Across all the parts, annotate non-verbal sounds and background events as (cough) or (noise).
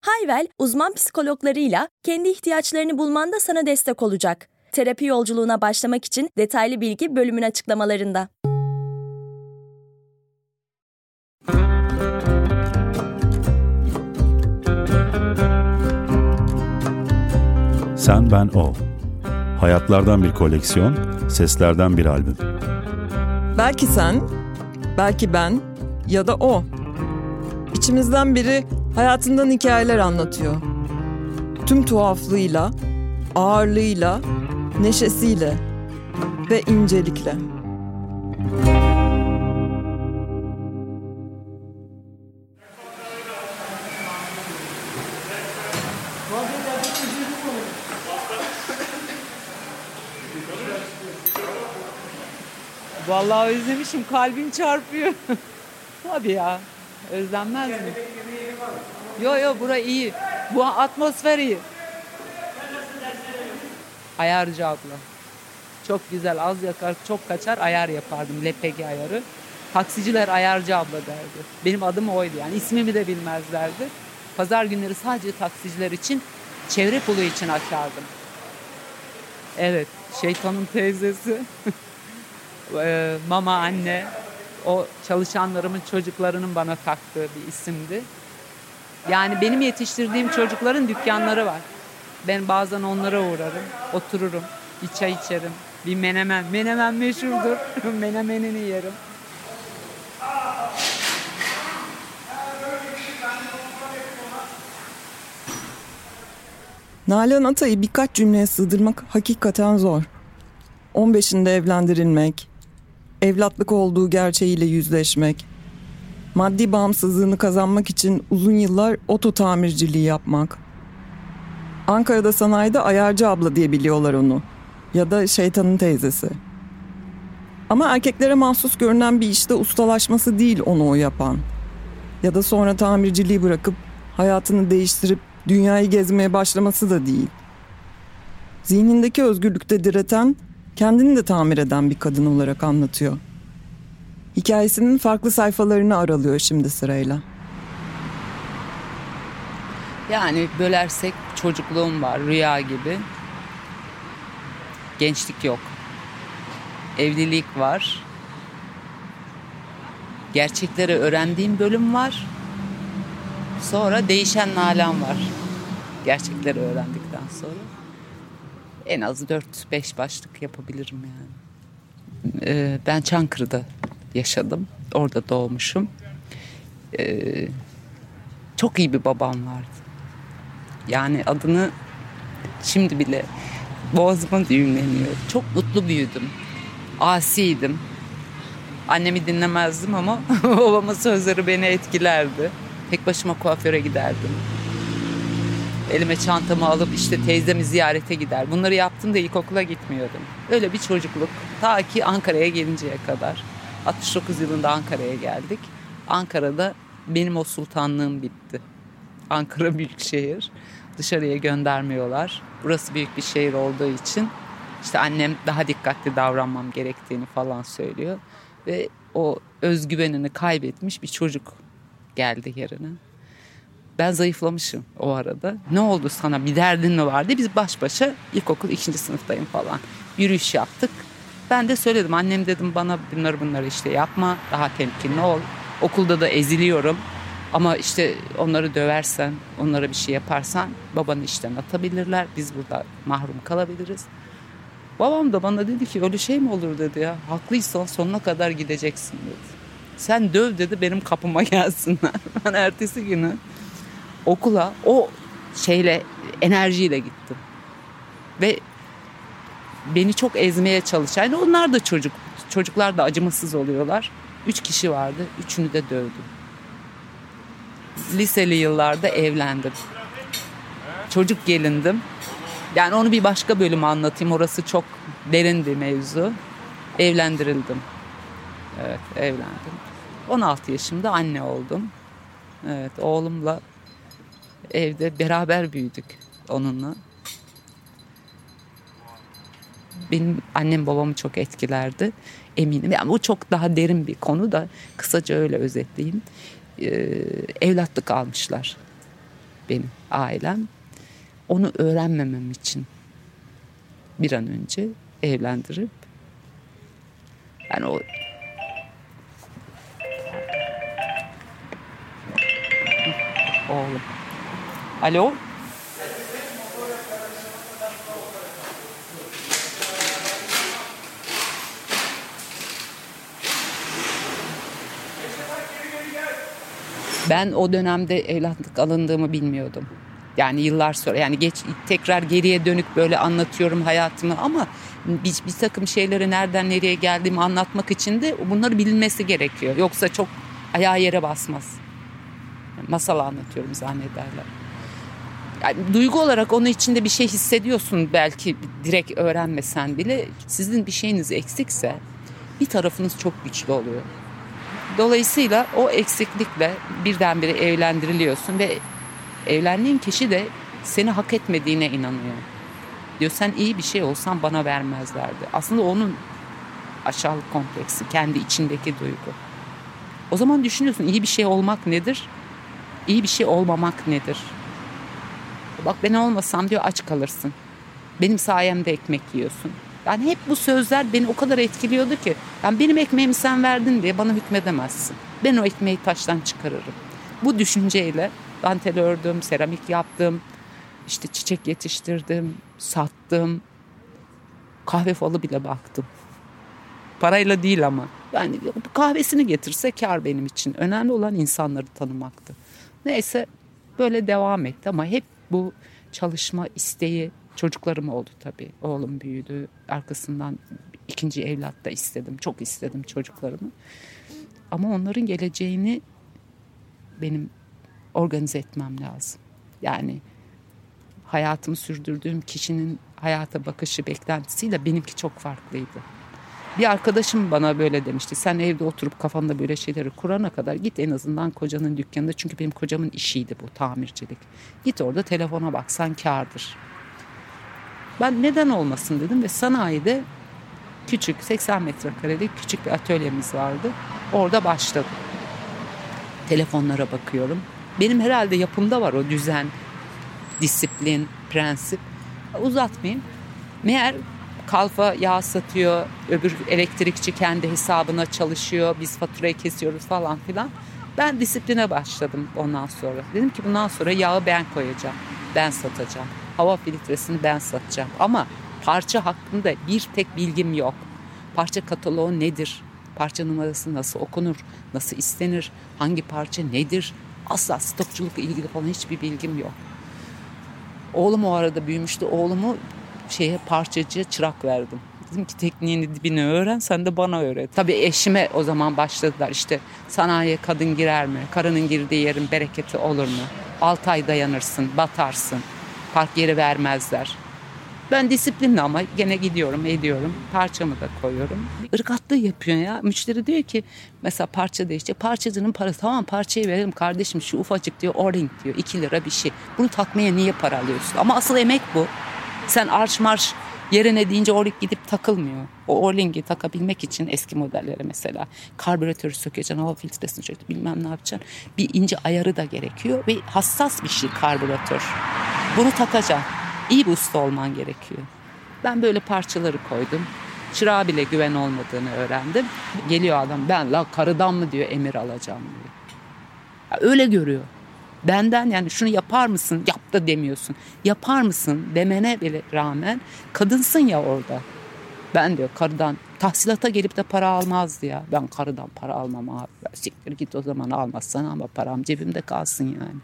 Hayvel, uzman psikologlarıyla kendi ihtiyaçlarını bulmanda sana destek olacak. Terapi yolculuğuna başlamak için detaylı bilgi bölümün açıklamalarında. Sen Ben O. Hayatlardan bir koleksiyon, seslerden bir albüm. Belki sen, belki ben ya da o. İçimizden biri hayatından hikayeler anlatıyor. Tüm tuhaflığıyla, ağırlığıyla, neşesiyle ve incelikle. Vallahi özlemişim. Kalbim çarpıyor. (laughs) Tabii ya. Özlenmez mi? Yo yo bura iyi. Bu atmosfer iyi. Ayarcı abla. Çok güzel az yakar çok kaçar ayar yapardım LPG ayarı. Taksiciler ayarcı abla derdi. Benim adım oydu yani ismimi de bilmezlerdi. Pazar günleri sadece taksiciler için çevre pulu için açardım. Evet şeytanın teyzesi. (laughs) Ee, mama anne o çalışanlarımın çocuklarının bana taktığı bir isimdi. Yani benim yetiştirdiğim çocukların dükkanları var. Ben bazen onlara uğrarım, otururum, bir çay içerim. Bir menemen, menemen meşhurdur. (laughs) Menemenini yerim. Nalan Atay'ı birkaç cümleye sığdırmak hakikaten zor. 15'inde evlendirilmek, evlatlık olduğu gerçeğiyle yüzleşmek, maddi bağımsızlığını kazanmak için uzun yıllar oto tamirciliği yapmak. Ankara'da sanayide ayarcı abla diye biliyorlar onu ya da şeytanın teyzesi. Ama erkeklere mahsus görünen bir işte ustalaşması değil onu o yapan. Ya da sonra tamirciliği bırakıp hayatını değiştirip dünyayı gezmeye başlaması da değil. Zihnindeki özgürlükte direten kendini de tamir eden bir kadın olarak anlatıyor. Hikayesinin farklı sayfalarını aralıyor şimdi sırayla. Yani bölersek çocukluğum var rüya gibi. Gençlik yok. Evlilik var. Gerçekleri öğrendiğim bölüm var. Sonra değişen nalan var. Gerçekleri öğrendikten sonra en az 4-5 başlık yapabilirim yani. Ee, ben Çankırı'da yaşadım. Orada doğmuşum. Ee, çok iyi bir babam vardı. Yani adını şimdi bile boğazıma düğümleniyor. Çok mutlu büyüdüm. Asiydim. Annemi dinlemezdim ama (laughs) babamın sözleri beni etkilerdi. Tek başıma kuaföre giderdim. Elime çantamı alıp işte teyzemi ziyarete gider. Bunları yaptım da ilkokula gitmiyordum. Öyle bir çocukluk. Ta ki Ankara'ya gelinceye kadar. 69 yılında Ankara'ya geldik. Ankara'da benim o sultanlığım bitti. Ankara (laughs) büyük şehir. Dışarıya göndermiyorlar. Burası büyük bir şehir olduğu için işte annem daha dikkatli davranmam gerektiğini falan söylüyor. Ve o özgüvenini kaybetmiş bir çocuk geldi yerine. Ben zayıflamışım o arada. Ne oldu sana bir derdin mi vardı? Biz baş başa ilkokul ikinci sınıftayım falan. Yürüyüş yaptık. Ben de söyledim annem dedim bana bunları bunları işte yapma. Daha temkinli ol. Okulda da eziliyorum. Ama işte onları döversen, onlara bir şey yaparsan babanı işten atabilirler. Biz burada mahrum kalabiliriz. Babam da bana dedi ki öyle şey mi olur dedi ya. Haklıysan sonuna kadar gideceksin dedi. Sen döv dedi benim kapıma (laughs) gelsinler. Ben ertesi günü okula o şeyle enerjiyle gittim. Ve beni çok ezmeye çalışan yani onlar da çocuk çocuklar da acımasız oluyorlar. Üç kişi vardı. Üçünü de dövdüm. Liseli yıllarda evlendim. Çocuk gelindim. Yani onu bir başka bölüm anlatayım. Orası çok derin bir mevzu. Evlendirildim. Evet evlendim. 16 yaşımda anne oldum. Evet oğlumla evde beraber büyüdük onunla. Benim annem babamı çok etkilerdi eminim. Yani bu çok daha derin bir konu da kısaca öyle özetleyeyim. Ee, evlatlık almışlar benim ailem. Onu öğrenmemem için bir an önce evlendirip yani o oğlum. Alo? (laughs) Ben o dönemde evlatlık alındığımı bilmiyordum. Yani yıllar sonra yani geç tekrar geriye dönük böyle anlatıyorum hayatımı ama bir, bir takım şeyleri nereden nereye geldiğimi anlatmak için de bunları bilinmesi gerekiyor. Yoksa çok ayağı yere basmaz. Yani masal anlatıyorum zannederler. Yani duygu olarak onun içinde bir şey hissediyorsun belki direkt öğrenmesen bile. Sizin bir şeyiniz eksikse bir tarafınız çok güçlü oluyor. Dolayısıyla o eksiklikle birdenbire evlendiriliyorsun ve evlendiğin kişi de seni hak etmediğine inanıyor. Diyor sen iyi bir şey olsan bana vermezlerdi. Aslında onun aşağılık kompleksi, kendi içindeki duygu. O zaman düşünüyorsun iyi bir şey olmak nedir? İyi bir şey olmamak nedir? Bak ben olmasam diyor aç kalırsın. Benim sayemde ekmek yiyorsun. Yani hep bu sözler beni o kadar etkiliyordu ki. Yani benim ekmeğimi sen verdin diye bana hükmedemezsin. Ben o ekmeği taştan çıkarırım. Bu düşünceyle dantel ördüm, seramik yaptım, işte çiçek yetiştirdim, sattım, kahve falı bile baktım. Parayla değil ama. Yani kahvesini getirse kar benim için. Önemli olan insanları tanımaktı. Neyse böyle devam etti ama hep bu çalışma isteği çocuklarım oldu tabii. Oğlum büyüdü. Arkasından ikinci evlat da istedim. Çok istedim çocuklarımı. Ama onların geleceğini benim organize etmem lazım. Yani hayatımı sürdürdüğüm kişinin hayata bakışı beklentisiyle benimki çok farklıydı. Bir arkadaşım bana böyle demişti. Sen evde oturup kafanda böyle şeyleri kurana kadar git en azından kocanın dükkanında. Çünkü benim kocamın işiydi bu tamircilik. Git orada telefona baksan kardır. Ben neden olmasın dedim ve sanayide küçük 80 metrekarelik küçük bir atölyemiz vardı. Orada başladım. Telefonlara bakıyorum. Benim herhalde yapımda var o düzen, disiplin, prensip. Uzatmayayım. Meğer kalfa yağ satıyor, öbür elektrikçi kendi hesabına çalışıyor, biz faturayı kesiyoruz falan filan. Ben disipline başladım ondan sonra. Dedim ki bundan sonra yağı ben koyacağım, ben satacağım. Hava filtresini ben satacağım. Ama parça hakkında bir tek bilgim yok. Parça kataloğu nedir? Parça numarası nasıl okunur? Nasıl istenir? Hangi parça nedir? Asla stokçulukla ilgili falan hiçbir bilgim yok. Oğlum o arada büyümüştü. Oğlumu şeye parçacıya çırak verdim. Dedim ki tekniğini dibini öğren sen de bana öğret. Tabii eşime o zaman başladılar işte sanayiye kadın girer mi? Karının girdiği yerin bereketi olur mu? 6 ay dayanırsın, batarsın. Park yeri vermezler. Ben disiplinli ama gene gidiyorum, ediyorum. Parçamı da koyuyorum. Irgatlığı yapıyor ya. Müşteri diyor ki mesela parça değişecek. Parçacının parası tamam parçayı verelim kardeşim şu ufacık diyor o-ring diyor 2 lira bir şey. Bunu takmaya niye para alıyorsun? Ama asıl emek bu. Sen arş marş yerine deyince o gidip takılmıyor. O Orling'i takabilmek için eski modellere mesela karbüratörü sökeceksin, hava filtresini sökeceksin, bilmem ne yapacaksın. Bir ince ayarı da gerekiyor ve hassas bir şey karbüratör. Bunu takacaksın. İyi bir usta olman gerekiyor. Ben böyle parçaları koydum. Çırağa bile güven olmadığını öğrendim. Geliyor adam ben la karıdan mı diyor emir alacağım diyor. Ya öyle görüyor. Benden yani şunu yapar mısın yap da demiyorsun. Yapar mısın demene bile rağmen kadınsın ya orada. Ben diyor karıdan tahsilata gelip de para almazdı ya. Ben karıdan para almam abi. Siktir git o zaman almazsan ama param cebimde kalsın yani.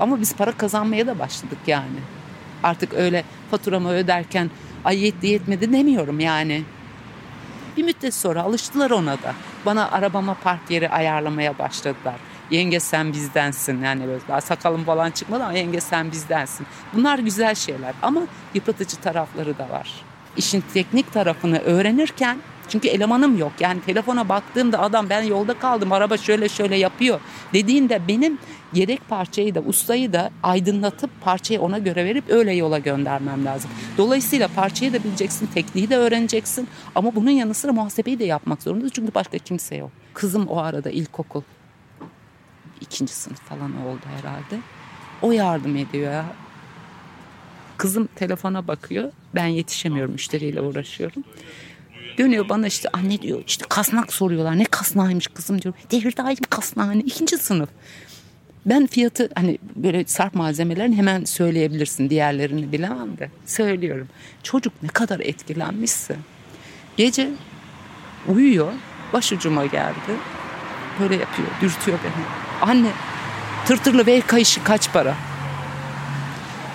Ama biz para kazanmaya da başladık yani. Artık öyle faturamı öderken ay yetti yetmedi demiyorum yani. Bir müddet sonra alıştılar ona da. Bana arabama park yeri ayarlamaya başladılar. Yenge sen bizdensin yani böyle daha sakalım falan çıkmadı ama yenge sen bizdensin. Bunlar güzel şeyler ama yıpratıcı tarafları da var. İşin teknik tarafını öğrenirken çünkü elemanım yok. Yani telefona baktığımda adam ben yolda kaldım araba şöyle şöyle yapıyor dediğinde benim yedek parçayı da ustayı da aydınlatıp parçayı ona göre verip öyle yola göndermem lazım. Dolayısıyla parçayı da bileceksin, tekniği de öğreneceksin ama bunun yanı sıra muhasebeyi de yapmak zorundasın çünkü başka kimse yok. Kızım o arada ilkokul ikinci sınıf falan oldu herhalde. O yardım ediyor ya. Kızım telefona bakıyor. Ben yetişemiyorum müşteriyle uğraşıyorum. Dönüyor bana işte anne diyor işte kasnak soruyorlar. Ne kasnağıymış kızım diyorum. Dehirdağ kasnağı hani ikinci sınıf. Ben fiyatı hani böyle sarp malzemelerin hemen söyleyebilirsin. Diğerlerini bilemem de söylüyorum. Çocuk ne kadar etkilenmişse. Gece uyuyor. Başucuma geldi. Böyle yapıyor. Dürtüyor beni. Anne tırtırlı ve kayışı kaç para?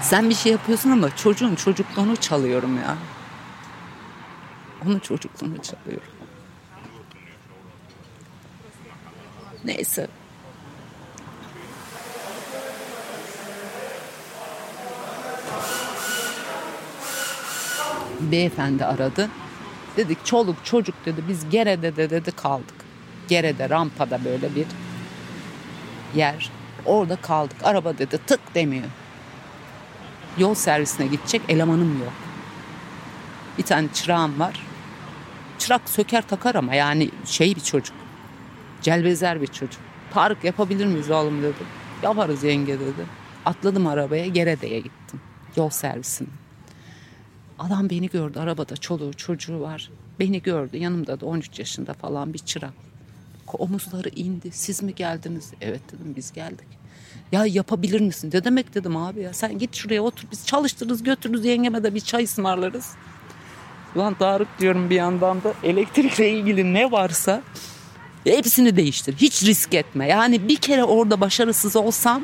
Sen bir şey yapıyorsun ama çocuğun çocukluğunu çalıyorum ya. Onun çocukluğunu çalıyorum. Neyse. Beyefendi aradı. Dedik çoluk çocuk dedi biz Gere'de de dedi kaldık. Gere'de rampada böyle bir yer. Orada kaldık. Araba dedi tık demiyor. Yol servisine gidecek elemanım yok. Bir tane çırağım var. Çırak söker takar ama yani şey bir çocuk. Celbezer bir çocuk. Tarık yapabilir miyiz oğlum dedi. Yaparız yenge dedi. Atladım arabaya Gerede'ye gittim. Yol servisine. Adam beni gördü arabada çoluğu çocuğu var. Beni gördü yanımda da 13 yaşında falan bir çırak. Omuzları indi. Siz mi geldiniz? Evet dedim biz geldik. Ya yapabilir misin? Ne demek dedim abi ya. Sen git şuraya otur biz çalıştırırız götürürüz yengeme de bir çay ısmarlarız. Ulan Tarık diyorum bir yandan da elektrikle ilgili ne varsa hepsini değiştir. Hiç risk etme. Yani bir kere orada başarısız olsam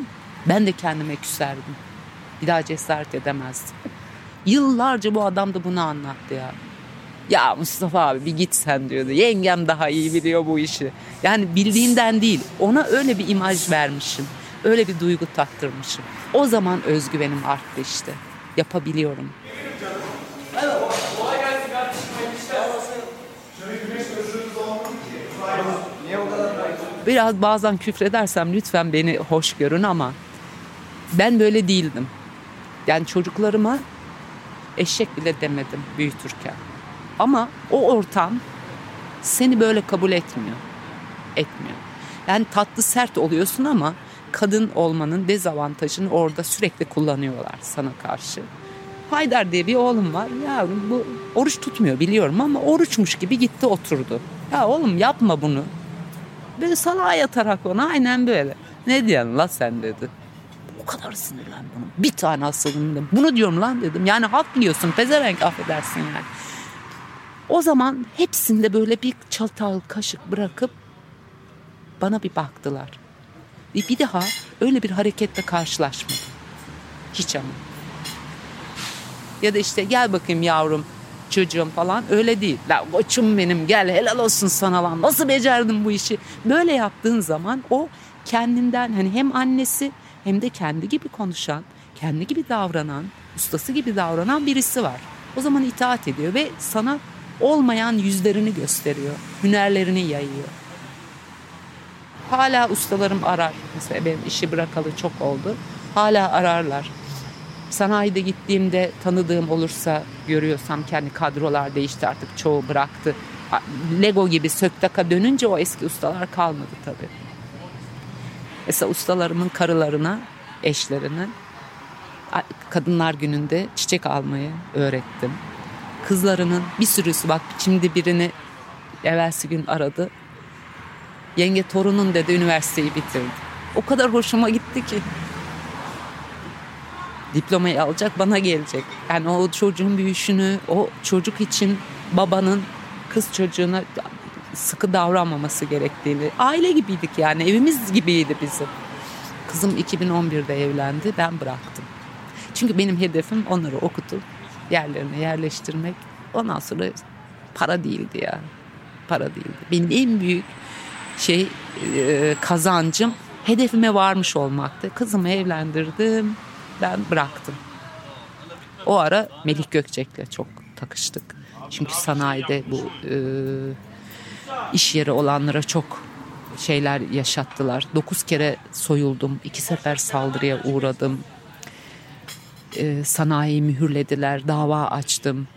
ben de kendime küserdim. Bir daha cesaret edemezdim. Yıllarca bu adam da bunu anlattı ya. Ya Mustafa abi bir git sen diyordu. Yengem daha iyi biliyor bu işi. Yani bildiğinden değil. Ona öyle bir imaj vermişim. Öyle bir duygu tattırmışım. O zaman özgüvenim arttı işte. Yapabiliyorum. Biraz bazen küfredersem lütfen beni hoş görün ama ben böyle değildim. Yani çocuklarıma eşek bile demedim büyütürken. Ama o ortam seni böyle kabul etmiyor. Etmiyor. Yani tatlı sert oluyorsun ama kadın olmanın dezavantajını orada sürekli kullanıyorlar sana karşı. Haydar diye bir oğlum var. Ya bu oruç tutmuyor biliyorum ama oruçmuş gibi gitti oturdu. Ya oğlum yapma bunu. Böyle salağa yatarak ona aynen böyle. Ne diyorsun la sen dedi. O kadar sinirlendim. Bir tane asıldım. Bunu diyorum lan dedim. Yani hak yiyorsun pezevenk affedersin yani. O zaman hepsinde böyle bir çatal kaşık bırakıp bana bir baktılar. Ve bir daha öyle bir hareketle karşılaşmadım. Hiç ama. Ya da işte gel bakayım yavrum çocuğum falan öyle değil. La koçum benim gel helal olsun sana lan nasıl becerdin bu işi. Böyle yaptığın zaman o kendinden hani hem annesi hem de kendi gibi konuşan, kendi gibi davranan, ustası gibi davranan birisi var. O zaman itaat ediyor ve sana olmayan yüzlerini gösteriyor. Hünerlerini yayıyor. Hala ustalarım arar. Mesela benim işi bırakalı çok oldu. Hala ararlar. Sanayide gittiğimde tanıdığım olursa görüyorsam kendi kadrolar değişti artık çoğu bıraktı. Lego gibi söktaka dönünce o eski ustalar kalmadı tabii. Mesela ustalarımın karılarına, eşlerine kadınlar gününde çiçek almayı öğrettim. Kızlarının bir sürüsü bak şimdi birini evvelsi gün aradı. Yenge torunun dedi üniversiteyi bitirdi. O kadar hoşuma gitti ki. Diplomayı alacak bana gelecek. Yani o çocuğun büyüşünü, o çocuk için babanın kız çocuğuna sıkı davranmaması gerektiğini. Aile gibiydik yani evimiz gibiydi bizim. Kızım 2011'de evlendi ben bıraktım. Çünkü benim hedefim onları okutup yerlerine yerleştirmek. Ondan sonra para değildi ya. para değildi. Benim en büyük şey e, kazancım hedefime varmış olmaktı. Kızımı evlendirdim. Ben bıraktım. O ara Melih Gökçek'le çok takıştık. Çünkü sanayide bu e, iş yeri olanlara çok şeyler yaşattılar. Dokuz kere soyuldum. iki sefer saldırıya uğradım. E, sanayiyi mühürlediler. Dava açtım.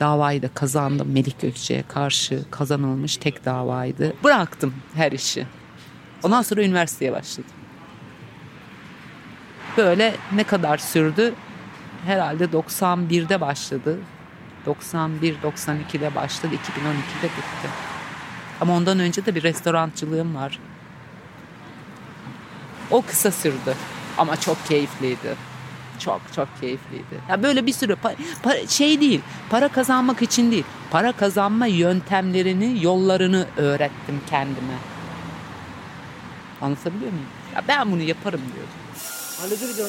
Davayı da kazandım. Melik Gökçe'ye karşı kazanılmış tek davaydı. Bıraktım her işi. Ondan sonra üniversiteye başladım. Böyle ne kadar sürdü? Herhalde 91'de başladı. 91-92'de başladı. 2012'de bitti. Ama ondan önce de bir restorancılığım var. O kısa sürdü. Ama çok keyifliydi. Çok çok keyifliydi. Ya böyle bir sürü pa- pa- şey değil. Para kazanmak için değil. Para kazanma yöntemlerini, yollarını öğrettim kendime. Anlatabiliyor muyum? Ya ben bunu yaparım diyordum. Hallederiz onu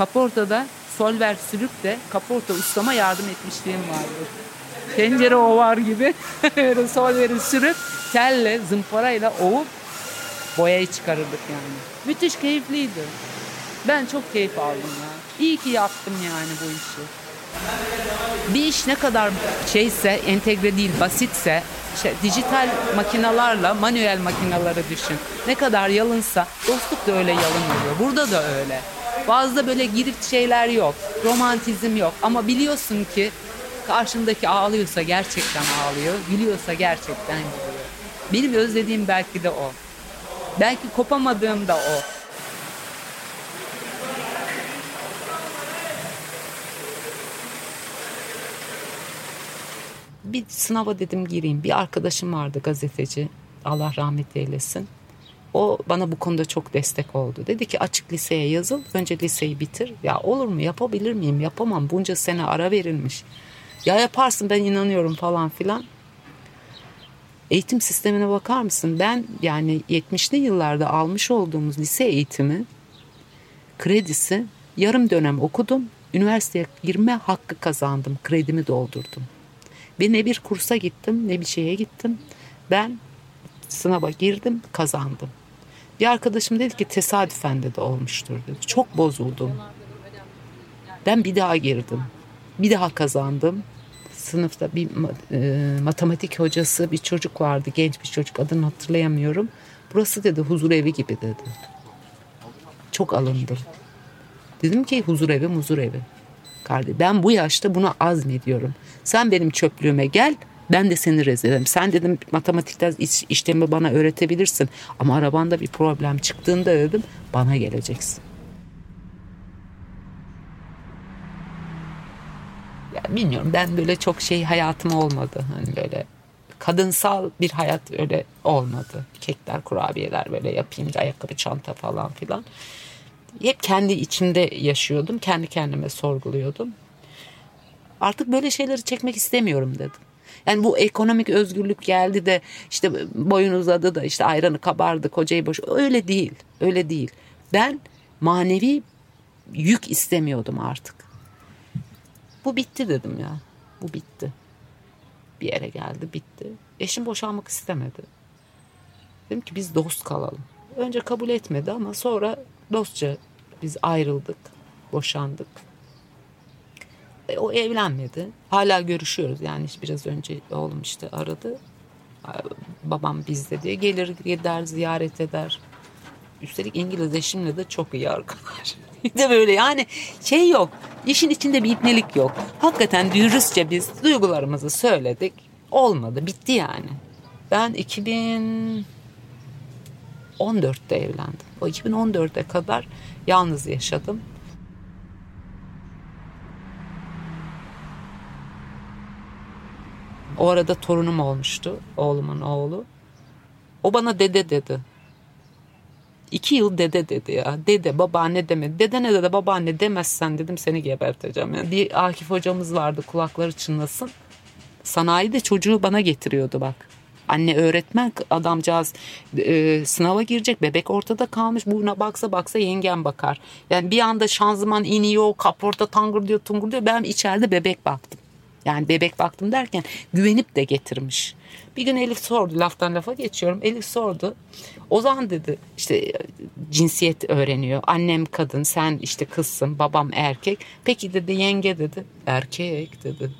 Kaportada solver sürüp de kaporta ustama yardım etmişliğim vardır. Tencere ovar gibi (laughs) böyle solveri sürüp telle zımparayla ovup boyayı çıkarırdık yani. Müthiş keyifliydi. Ben çok keyif aldım ya. İyi ki yaptım yani bu işi. Bir iş ne kadar şeyse, entegre değil, basitse, işte dijital makinalarla manuel makinaları düşün. Ne kadar yalınsa dostluk da öyle yalın oluyor. Burada da öyle. Bazı böyle girift şeyler yok. Romantizm yok. Ama biliyorsun ki karşındaki ağlıyorsa gerçekten ağlıyor. Gülüyorsa gerçekten gülüyor. Benim özlediğim belki de o. Belki kopamadığım da o. Bir sınava dedim gireyim. Bir arkadaşım vardı gazeteci. Allah rahmet eylesin. O bana bu konuda çok destek oldu. Dedi ki açık liseye yazıl. Önce liseyi bitir. Ya olur mu yapabilir miyim? Yapamam. Bunca sene ara verilmiş. Ya yaparsın ben inanıyorum falan filan. Eğitim sistemine bakar mısın? Ben yani 70'li yıllarda almış olduğumuz lise eğitimi kredisi yarım dönem okudum. Üniversiteye girme hakkı kazandım. Kredimi doldurdum. Bir ne bir kursa gittim ne bir şeye gittim. Ben sınava girdim kazandım. Bir arkadaşım dedi ki tesadüfen de olmuştur dedi. Çok bozuldum. Ben bir daha girdim. Bir daha kazandım. Sınıfta bir e, matematik hocası bir çocuk vardı. Genç bir çocuk adını hatırlayamıyorum. Burası dedi huzur evi gibi dedi. Çok alındım. Dedim ki huzur evi huzur evi. Kardeşim ben bu yaşta buna azmediyorum. Sen benim çöplüğüme gel ben de seni rezil ederim. Sen dedim matematikten iş, işlemi bana öğretebilirsin. Ama arabanda bir problem çıktığında dedim bana geleceksin. Ya bilmiyorum ben böyle çok şey hayatım olmadı. Hani böyle kadınsal bir hayat öyle olmadı. Kekler, kurabiyeler böyle yapayım, ayakkabı, çanta falan filan. Hep kendi içimde yaşıyordum. Kendi kendime sorguluyordum. Artık böyle şeyleri çekmek istemiyorum dedim. Yani bu ekonomik özgürlük geldi de işte boyun uzadı da işte ayranı kabardı kocayı boş. Öyle değil. Öyle değil. Ben manevi yük istemiyordum artık. Bu bitti dedim ya. Bu bitti. Bir yere geldi bitti. Eşim boşanmak istemedi. Dedim ki biz dost kalalım. Önce kabul etmedi ama sonra dostça biz ayrıldık. Boşandık. E, o evlenmedi. Hala görüşüyoruz yani biraz önce oğlum işte aradı. Babam bizde diye gelir gider ziyaret eder. Üstelik İngiliz eşimle de çok iyi arkadaş. (laughs) de böyle yani şey yok. İşin içinde bir ipnelik yok. Hakikaten dürüstçe biz duygularımızı söyledik. Olmadı bitti yani. Ben 2014'te evlendim. O 2014'e kadar yalnız yaşadım. O arada torunum olmuştu. Oğlumun oğlu. O bana dede dedi. İki yıl dede dedi ya. Dede babaanne demedi. Dede ne dedi babaanne demezsen dedim seni geberteceğim. Yani bir Akif hocamız vardı kulakları çınlasın. Sanayide çocuğu bana getiriyordu bak. Anne öğretmen adamcağız e, sınava girecek bebek ortada kalmış buna baksa baksa yengen bakar. Yani bir anda şanzıman iniyor kaporta tangır diyor tungur diyor ben içeride bebek baktım. Yani bebek baktım derken güvenip de getirmiş. Bir gün Elif sordu laftan lafa geçiyorum. Elif sordu. O zaman dedi işte cinsiyet öğreniyor. Annem kadın sen işte kızsın babam erkek. Peki dedi yenge dedi. Erkek dedi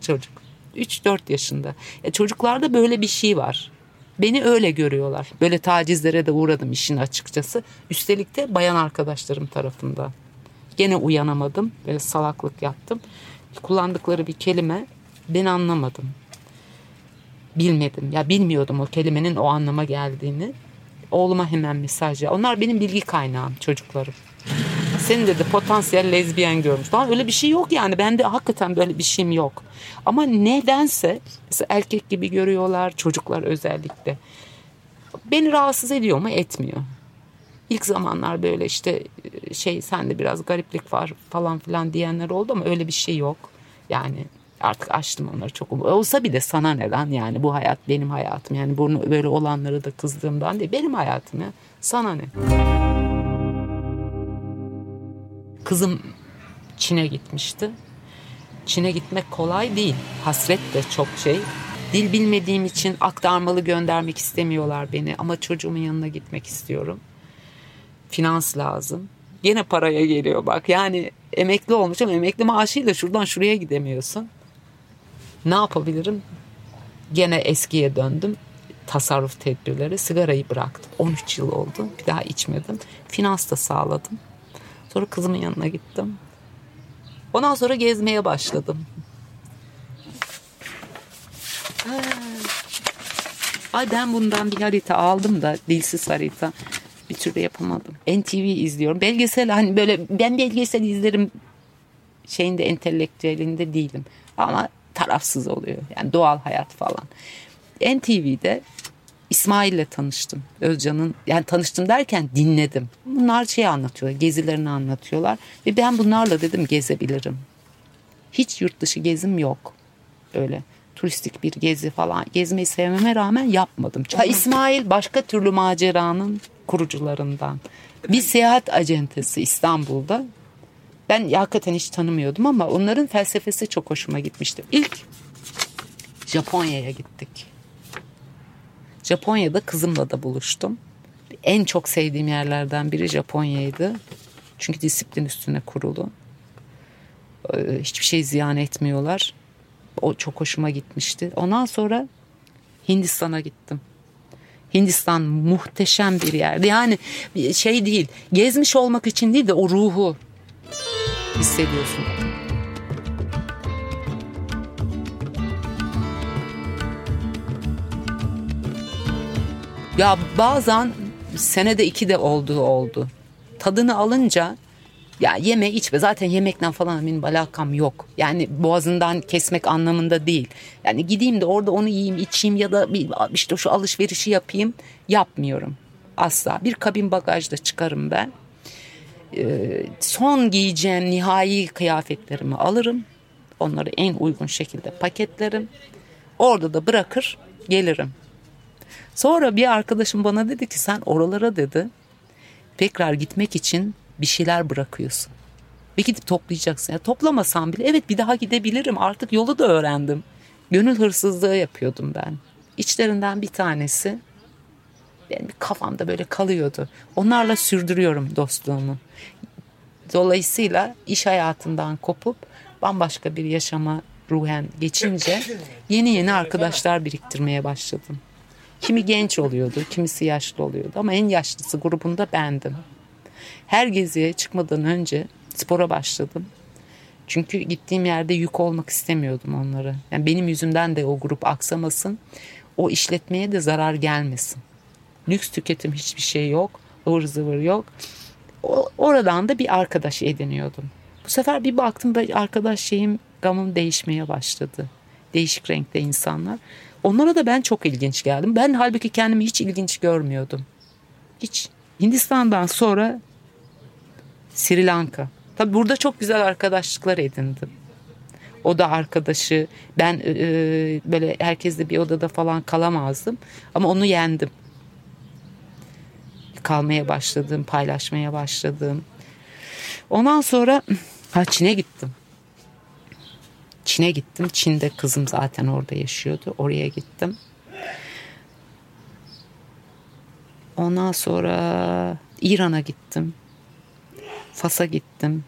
çocuk. 3-4 yaşında. Ya çocuklarda böyle bir şey var. Beni öyle görüyorlar. Böyle tacizlere de uğradım işin açıkçası. Üstelik de bayan arkadaşlarım tarafından. Gene uyanamadım. Böyle salaklık yaptım. Kullandıkları bir kelime ben anlamadım. Bilmedim. Ya bilmiyordum o kelimenin o anlama geldiğini. Oğluma hemen mesaj ya. Onlar benim bilgi kaynağım çocuklarım. Senin dedi potansiyel lezbiyen görmüş. Daha öyle bir şey yok yani. Bende hakikaten böyle bir şeyim yok. Ama nedense erkek gibi görüyorlar çocuklar özellikle. Beni rahatsız ediyor mu? Etmiyor. İlk zamanlar böyle işte şey sende biraz gariplik var falan filan diyenler oldu ama öyle bir şey yok. Yani artık açtım onları çok. Olsa bile sana neden yani bu hayat benim hayatım. Yani bunu böyle olanları da kızdığımdan değil. Benim hayatım ya. Sana ne? Kızım Çin'e gitmişti. Çin'e gitmek kolay değil. Hasret de çok şey. Dil bilmediğim için aktarmalı göndermek istemiyorlar beni ama çocuğumun yanına gitmek istiyorum. Finans lazım. Yine paraya geliyor bak. Yani emekli olmuş ama emekli maaşıyla şuradan şuraya gidemiyorsun. Ne yapabilirim? Gene eskiye döndüm. Tasarruf tedbirleri. Sigarayı bıraktım. 13 yıl oldu. Bir daha içmedim. Finans da sağladım. Sonra kızımın yanına gittim. Ondan sonra gezmeye başladım. Ay ben bundan bir harita aldım da dilsiz harita. Bir türlü yapamadım. NTV izliyorum. Belgesel hani böyle ben belgesel izlerim şeyinde entelektüelinde değilim. Ama tarafsız oluyor. Yani doğal hayat falan. NTV'de İsmail'le tanıştım. Özcan'ın yani tanıştım derken dinledim. Bunlar şey anlatıyorlar, gezilerini anlatıyorlar ve ben bunlarla dedim gezebilirim. Hiç yurt dışı gezim yok. Öyle turistik bir gezi falan gezmeyi sevmeme rağmen yapmadım. Ha, İsmail başka türlü maceranın kurucularından. Bir seyahat acentesi İstanbul'da. Ben hakikaten hiç tanımıyordum ama onların felsefesi çok hoşuma gitmişti. İlk Japonya'ya gittik. Japonya'da kızımla da buluştum. En çok sevdiğim yerlerden biri Japonya'ydı. Çünkü disiplin üstüne kurulu. Ee, hiçbir şey ziyan etmiyorlar. O çok hoşuma gitmişti. Ondan sonra Hindistan'a gittim. Hindistan muhteşem bir yerdi. Yani şey değil, gezmiş olmak için değil de o ruhu hissediyorsun. Ya bazen senede iki de olduğu oldu. Tadını alınca ya yeme içme zaten yemekten falan benim alakam yok. Yani boğazından kesmek anlamında değil. Yani gideyim de orada onu yiyeyim içeyim ya da bir, işte şu alışverişi yapayım yapmıyorum. Asla bir kabin bagajda çıkarım ben. Ee, son giyeceğim nihai kıyafetlerimi alırım. Onları en uygun şekilde paketlerim. Orada da bırakır gelirim. Sonra bir arkadaşım bana dedi ki sen oralara dedi tekrar gitmek için bir şeyler bırakıyorsun. Ve gidip toplayacaksın. Ya toplamasam bile evet bir daha gidebilirim. Artık yolu da öğrendim. Gönül hırsızlığı yapıyordum ben. İçlerinden bir tanesi benim kafamda böyle kalıyordu. Onlarla sürdürüyorum dostluğumu. Dolayısıyla iş hayatından kopup bambaşka bir yaşama ruhen geçince yeni yeni arkadaşlar biriktirmeye başladım. Kimi genç oluyordu, kimisi yaşlı oluyordu ama en yaşlısı grubunda bendim. Her geziye çıkmadan önce spora başladım. Çünkü gittiğim yerde yük olmak istemiyordum onlara. Yani benim yüzümden de o grup aksamasın. O işletmeye de zarar gelmesin. Lüks tüketim hiçbir şey yok. ıvır zıvır yok. O, oradan da bir arkadaş ediniyordum. Bu sefer bir baktım da arkadaş şeyim gamım değişmeye başladı. Değişik renkte insanlar. Onlara da ben çok ilginç geldim. Ben halbuki kendimi hiç ilginç görmüyordum. Hiç. Hindistan'dan sonra Sri Lanka. Tabi burada çok güzel arkadaşlıklar edindim. O da arkadaşı. Ben e, böyle herkesle bir odada falan kalamazdım. Ama onu yendim. Kalmaya başladım, paylaşmaya başladım. Ondan sonra ha Çin'e gittim. Çin'e gittim. Çin'de kızım zaten orada yaşıyordu. Oraya gittim. Ondan sonra İran'a gittim. Fas'a gittim.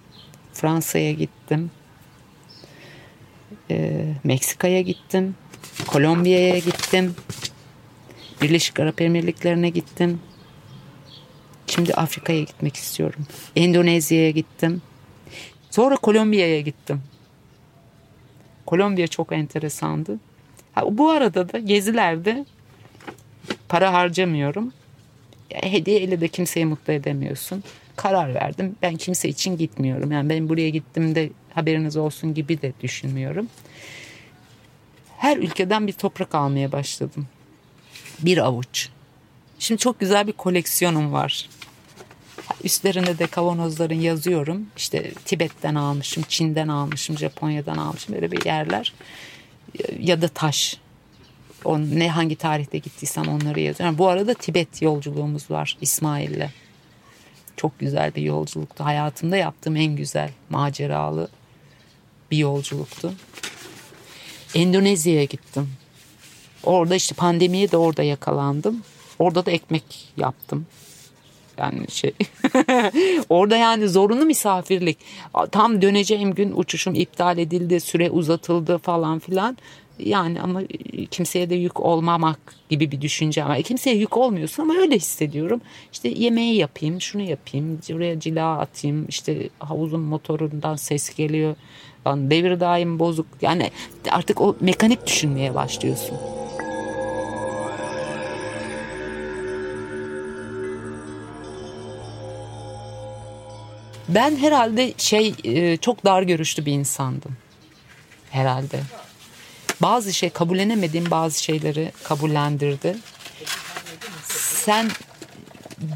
Fransa'ya gittim. Ee, Meksika'ya gittim. Kolombiya'ya gittim. Birleşik Arap Emirlikleri'ne gittim. Şimdi Afrika'ya gitmek istiyorum. Endonezya'ya gittim. Sonra Kolombiya'ya gittim. Kolombiya çok enteresandı. Ha, bu arada da gezilerde para harcamıyorum. Hediye ile de kimseyi mutlu edemiyorsun. Karar verdim. Ben kimse için gitmiyorum. Yani ben buraya gittim de haberiniz olsun gibi de düşünmüyorum. Her ülkeden bir toprak almaya başladım. Bir avuç. Şimdi çok güzel bir koleksiyonum var. Üstlerinde de kavanozların yazıyorum. İşte Tibet'ten almışım, Çin'den almışım, Japonya'dan almışım. Böyle bir yerler. Ya da taş. O ne hangi tarihte gittiysem onları yazıyorum. Bu arada Tibet yolculuğumuz var İsmail'le. Çok güzel bir yolculuktu. Hayatımda yaptığım en güzel maceralı bir yolculuktu. Endonezya'ya gittim. Orada işte pandemiye de orada yakalandım. Orada da ekmek yaptım. Yani şey (laughs) orada yani zorunlu misafirlik. Tam döneceğim gün uçuşum iptal edildi, süre uzatıldı falan filan. Yani ama kimseye de yük olmamak gibi bir düşünce ama kimseye yük olmuyorsun ama öyle hissediyorum. İşte yemeği yapayım, şunu yapayım, buraya cila atayım, işte havuzun motorundan ses geliyor. Yani devir daim bozuk. Yani artık o mekanik düşünmeye başlıyorsun. Ben herhalde şey çok dar görüşlü bir insandım. Herhalde. Bazı şey kabullenemediğim bazı şeyleri kabullendirdi. Sen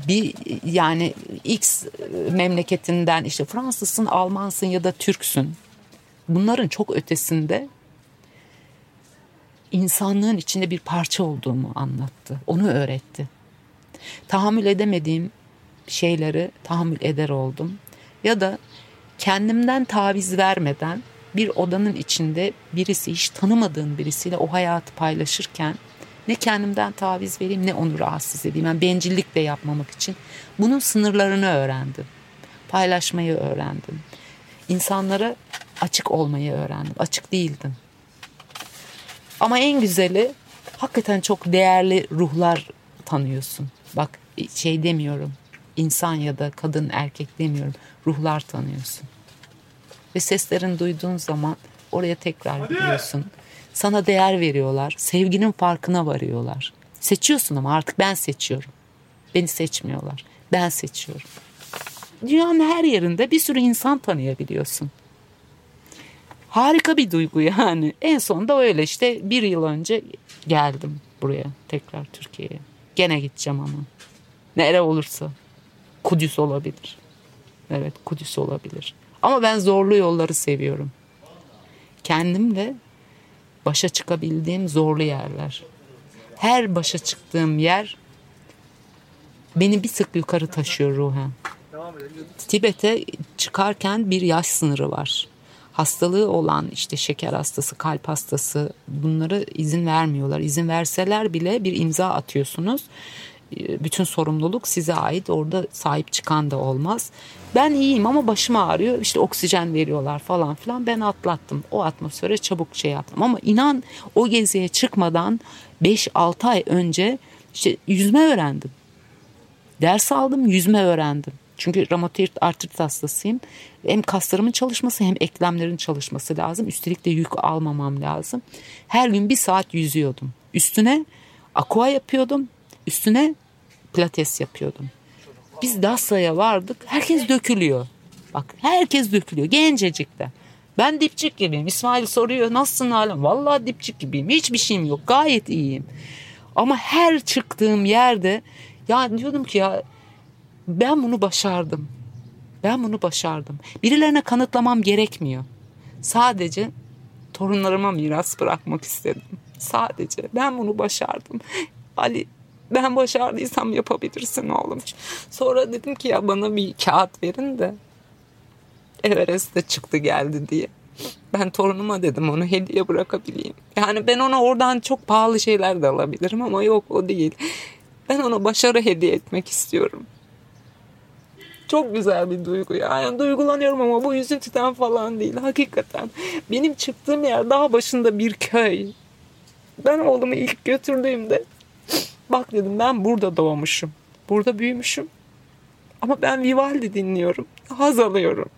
bir yani X memleketinden işte Fransızsın, Almansın ya da Türksün. Bunların çok ötesinde insanlığın içinde bir parça olduğumu anlattı. Onu öğretti. Tahammül edemediğim şeyleri tahammül eder oldum. Ya da kendimden taviz vermeden bir odanın içinde birisi hiç tanımadığın birisiyle o hayatı paylaşırken ne kendimden taviz vereyim ne onu rahatsız edeyim. Yani bencillik de yapmamak için bunun sınırlarını öğrendim. Paylaşmayı öğrendim. İnsanlara açık olmayı öğrendim. Açık değildim. Ama en güzeli hakikaten çok değerli ruhlar tanıyorsun. Bak şey demiyorum. insan ya da kadın erkek demiyorum. Ruhlar tanıyorsun. Ve seslerini duyduğun zaman oraya tekrar gidiyorsun. Sana değer veriyorlar. Sevginin farkına varıyorlar. Seçiyorsun ama artık ben seçiyorum. Beni seçmiyorlar. Ben seçiyorum. Dünyanın her yerinde bir sürü insan tanıyabiliyorsun. Harika bir duygu yani. En sonunda öyle işte bir yıl önce geldim buraya tekrar Türkiye'ye. Gene gideceğim ama. Nere olursa. Kudüs olabilir. Evet Kudüs olabilir. Ama ben zorlu yolları seviyorum. Kendimle başa çıkabildiğim zorlu yerler. Her başa çıktığım yer beni bir sık yukarı taşıyor ruhen. Tibet'e çıkarken bir yaş sınırı var. Hastalığı olan işte şeker hastası, kalp hastası bunları izin vermiyorlar. İzin verseler bile bir imza atıyorsunuz. E, bütün sorumluluk size ait. Orada sahip çıkan da olmaz. Ben iyiyim ama başım ağrıyor. İşte oksijen veriyorlar falan filan. Ben atlattım. O atmosfere çabuk şey yaptım. Ama inan o geziye çıkmadan 5-6 ay önce işte yüzme öğrendim. Ders aldım, yüzme öğrendim. Çünkü romatoid artrit hastasıyım. Hem kaslarımın çalışması hem eklemlerin çalışması lazım. Üstelik de yük almamam lazım. Her gün bir saat yüzüyordum. Üstüne aqua yapıyordum. Üstüne pilates yapıyordum. Biz Dasya'ya vardık. Herkes dökülüyor. Bak herkes dökülüyor. Gencecik de. Ben dipçik gibiyim. İsmail soruyor nasılsın hala? Vallahi dipçik gibiyim. Hiçbir şeyim yok. Gayet iyiyim. Ama her çıktığım yerde ya diyordum ki ya ben bunu başardım. Ben bunu başardım. Birilerine kanıtlamam gerekmiyor. Sadece torunlarıma miras bırakmak istedim. Sadece ben bunu başardım. Ali ben başardıysam yapabilirsin oğlum. Sonra dedim ki ya bana bir kağıt verin de Everest'te çıktı geldi diye. Ben torunuma dedim onu hediye bırakabileyim. Yani ben ona oradan çok pahalı şeyler de alabilirim ama yok o değil. Ben ona başarı hediye etmek istiyorum. Çok güzel bir duygu ya. Yani duygulanıyorum ama bu üzüntüden falan değil. Hakikaten. Benim çıktığım yer daha başında bir köy. Ben oğlumu ilk götürdüğümde bak dedim ben burada doğmuşum. Burada büyümüşüm. Ama ben Vivaldi dinliyorum. Haz alıyorum.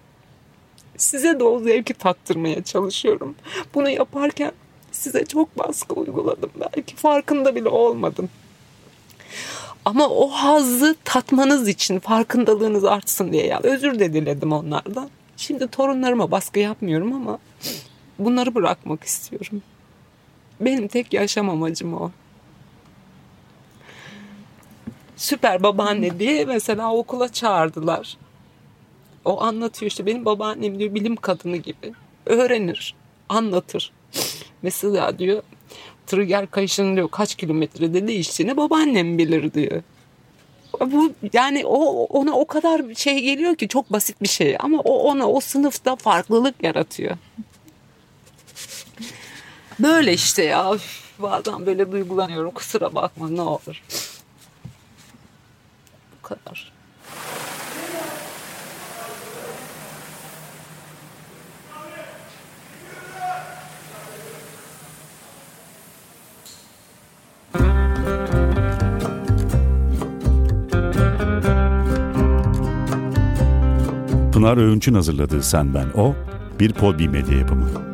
Size de o zevki tattırmaya çalışıyorum. Bunu yaparken size çok baskı uyguladım. Belki farkında bile olmadım. Ama o hazzı tatmanız için farkındalığınız artsın diye ya özür de diledim onlardan. Şimdi torunlarıma baskı yapmıyorum ama bunları bırakmak istiyorum. Benim tek yaşam amacım o. Süper babaanne diye mesela okula çağırdılar. O anlatıyor işte benim babaannem diyor bilim kadını gibi. Öğrenir, anlatır. Mesela diyor trigger kayışının diyor kaç kilometrede değiştiğini babaannem bilir diyor. Bu yani o ona o kadar şey geliyor ki çok basit bir şey ama o ona o sınıfta farklılık yaratıyor. Böyle işte ya. Bazen böyle duygulanıyorum. Kusura bakma ne olur. Kadar. Pınar Öğünç'ün hazırladığı Sen Ben O, bir Podbi Medya yapımı.